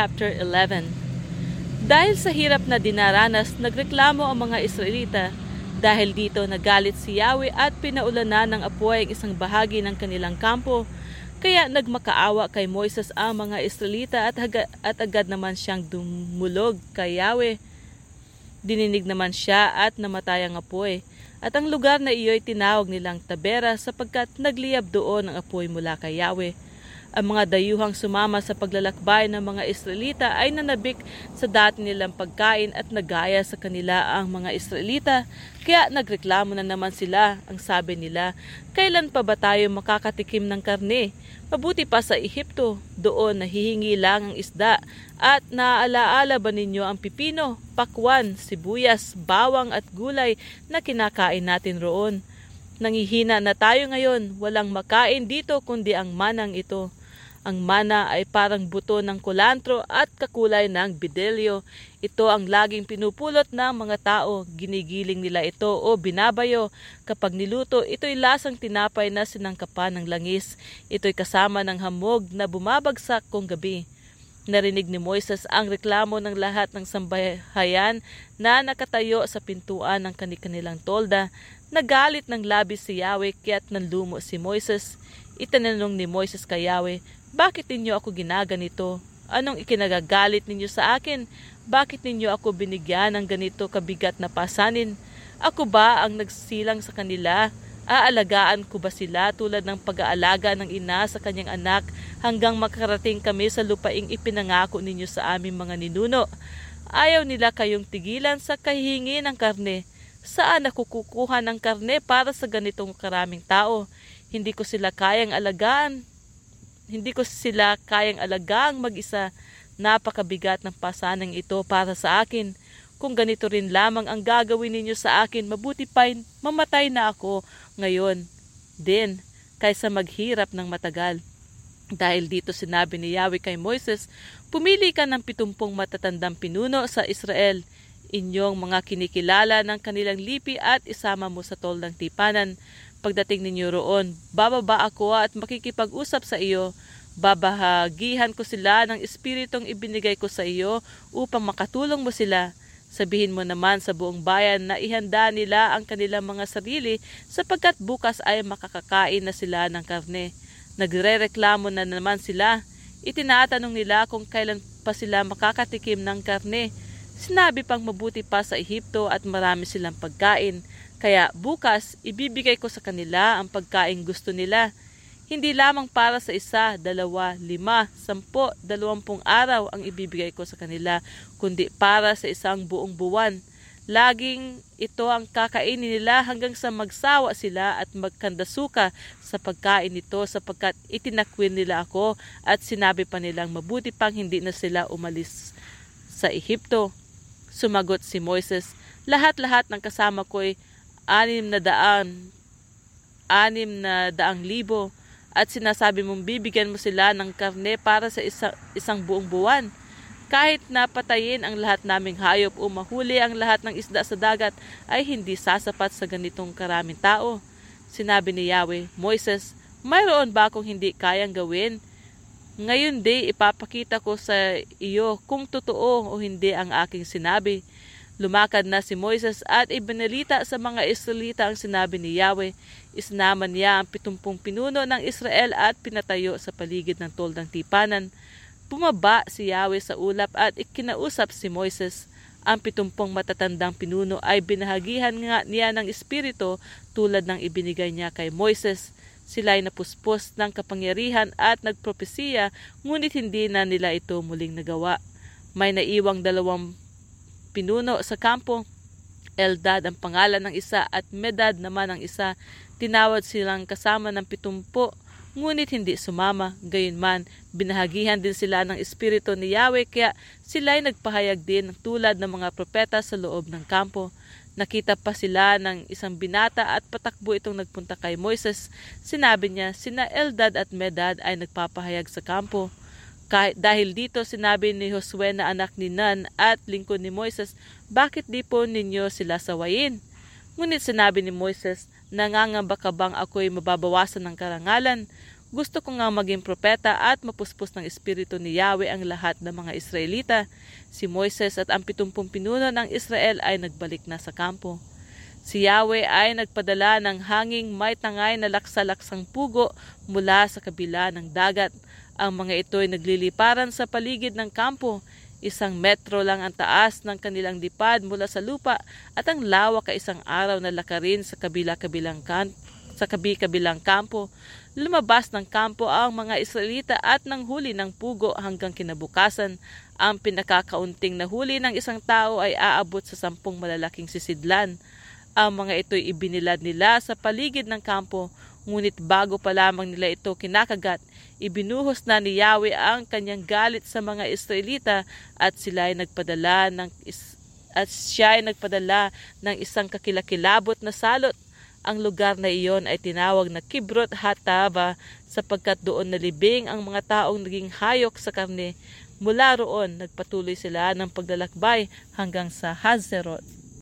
Chapter 11 Dahil sa hirap na dinaranas, nagreklamo ang mga Israelita. Dahil dito nagalit si Yahweh at pinaulanan ng apoy ang isang bahagi ng kanilang kampo. Kaya nagmakaawa kay Moises ang mga Israelita at, haga, at agad naman siyang dumulog kay Yahweh. Dininig naman siya at namatay ang apoy. At ang lugar na iyo'y tinawag nilang Tabera sapagkat nagliyab doon ang apoy mula kay Yahweh. Ang mga dayuhang sumama sa paglalakbay ng mga Israelita ay nanabik sa dati nilang pagkain at nagaya sa kanila ang mga Israelita. Kaya nagreklamo na naman sila, ang sabi nila, kailan pa ba tayo makakatikim ng karne? Mabuti pa sa Ehipto, doon nahihingi lang ang isda. At naaalaala ba ninyo ang pipino, pakwan, sibuyas, bawang at gulay na kinakain natin roon? Nangihina na tayo ngayon, walang makain dito kundi ang manang ito. Ang mana ay parang buto ng kulantro at kakulay ng bidelyo. Ito ang laging pinupulot ng mga tao. Ginigiling nila ito o binabayo. Kapag niluto, ito'y lasang tinapay na sinangkapan ng langis. Ito'y kasama ng hamog na bumabagsak kung gabi. Narinig ni Moises ang reklamo ng lahat ng sambahayan na nakatayo sa pintuan ng kanilang tolda. Nagalit ng labis si Yahweh kaya't nanlumo si Moises. Itananong ni Moises kay Yahweh, bakit ninyo ako ginaganito? Anong ikinagagalit ninyo sa akin? Bakit ninyo ako binigyan ng ganito kabigat na pasanin? Ako ba ang nagsilang sa kanila? Aalagaan ko ba sila tulad ng pag-aalaga ng ina sa kanyang anak hanggang makarating kami sa lupaing ipinangako ninyo sa aming mga ninuno? Ayaw nila kayong tigilan sa kahihingi ng karne. Saan ako kukuha ng karne para sa ganitong karaming tao? Hindi ko sila kayang alagaan hindi ko sila kayang alagang mag-isa. Napakabigat ng pasanang ito para sa akin. Kung ganito rin lamang ang gagawin ninyo sa akin, mabuti pa mamatay na ako ngayon din kaysa maghirap ng matagal. Dahil dito sinabi ni Yahweh kay Moises, Pumili ka ng pitumpong matatandang pinuno sa Israel, inyong mga kinikilala ng kanilang lipi at isama mo sa tol ng tipanan Pagdating ninyo roon, bababa ako at makikipag-usap sa iyo. Babahagihan ko sila ng espiritong ibinigay ko sa iyo upang makatulong mo sila. Sabihin mo naman sa buong bayan na ihanda nila ang kanilang mga sarili sapagkat bukas ay makakakain na sila ng karne. Nagre-reklamo na naman sila. Itinatanong nila kung kailan pa sila makakatikim ng karne. Sinabi pang mabuti pa sa Ehipto at marami silang pagkain. Kaya bukas, ibibigay ko sa kanila ang pagkain gusto nila. Hindi lamang para sa isa, dalawa, lima, sampo, dalawampung araw ang ibibigay ko sa kanila, kundi para sa isang buong buwan. Laging ito ang kakainin nila hanggang sa magsawa sila at magkandasuka sa pagkain nito sapagkat itinakwin nila ako at sinabi pa nilang mabuti pang hindi na sila umalis sa Ehipto. Sumagot si Moises, lahat-lahat ng kasama ko'y anim na daan, anim na daang libo, at sinasabi mong bibigyan mo sila ng karne para sa isa, isang buong buwan. Kahit napatayin ang lahat naming hayop o mahuli ang lahat ng isda sa dagat ay hindi sasapat sa ganitong karaming tao. Sinabi ni Yahweh, Moises, mayroon ba akong hindi kayang gawin? Ngayon di ipapakita ko sa iyo kung totoo o hindi ang aking sinabi. Lumakad na si Moises at ibinalita sa mga Israelita ang sinabi ni Yahweh. Isnaman niya ang pitumpong pinuno ng Israel at pinatayo sa paligid ng toldang tipanan. Bumaba si Yahweh sa ulap at ikinausap si Moises. Ang pitumpong matatandang pinuno ay binahagihan nga niya ng Espiritu tulad ng ibinigay niya kay Moises. Sila ay napuspos ng kapangyarihan at nagpropesiya, ngunit hindi na nila ito muling nagawa. May naiwang dalawang pinuno sa kampo. Eldad ang pangalan ng isa at Medad naman ang isa. Tinawad silang kasama ng pitumpo, ngunit hindi sumama. Gayunman, binahagihan din sila ng espiritu ni Yahweh kaya sila ay nagpahayag din tulad ng mga propeta sa loob ng kampo. Nakita pa sila ng isang binata at patakbo itong nagpunta kay Moises. Sinabi niya, sina Eldad at Medad ay nagpapahayag sa kampo. Kahit dahil dito sinabi ni Josue na anak ni Nan at lingkod ni Moises, bakit di po ninyo sila sawayin? Ngunit sinabi ni Moises, nangangamba ka bang ako'y mababawasan ng karangalan? Gusto ko nga maging propeta at mapuspos ng espiritu ni Yahweh ang lahat ng mga Israelita. Si Moises at ang pitumpong pinuno ng Israel ay nagbalik na sa kampo. Si Yahweh ay nagpadala ng hanging may tangay na laksalaksang pugo mula sa kabila ng dagat. Ang mga ito ay nagliliparan sa paligid ng kampo. Isang metro lang ang taas ng kanilang dipad mula sa lupa at ang lawak ay isang araw na lakarin sa kabila-kabilang kan sa kabi-kabilang kampo. Lumabas ng kampo ang mga Israelita at nang huli ng pugo hanggang kinabukasan. Ang pinakakaunting nahuli ng isang tao ay aabot sa sampung malalaking sisidlan. Ang mga ito'y ibinilad nila sa paligid ng kampo, ngunit bago pa lamang nila ito kinakagat, ibinuhos na ni Yahweh ang kanyang galit sa mga Israelita at sila ay nagpadala ng is- at siya ay nagpadala ng isang kakilakilabot na salot ang lugar na iyon ay tinawag na Kibrot Hatava sapagkat doon nalibing ang mga taong naging hayok sa karne. Mula roon, nagpatuloy sila ng paglalakbay hanggang sa Hazeroth.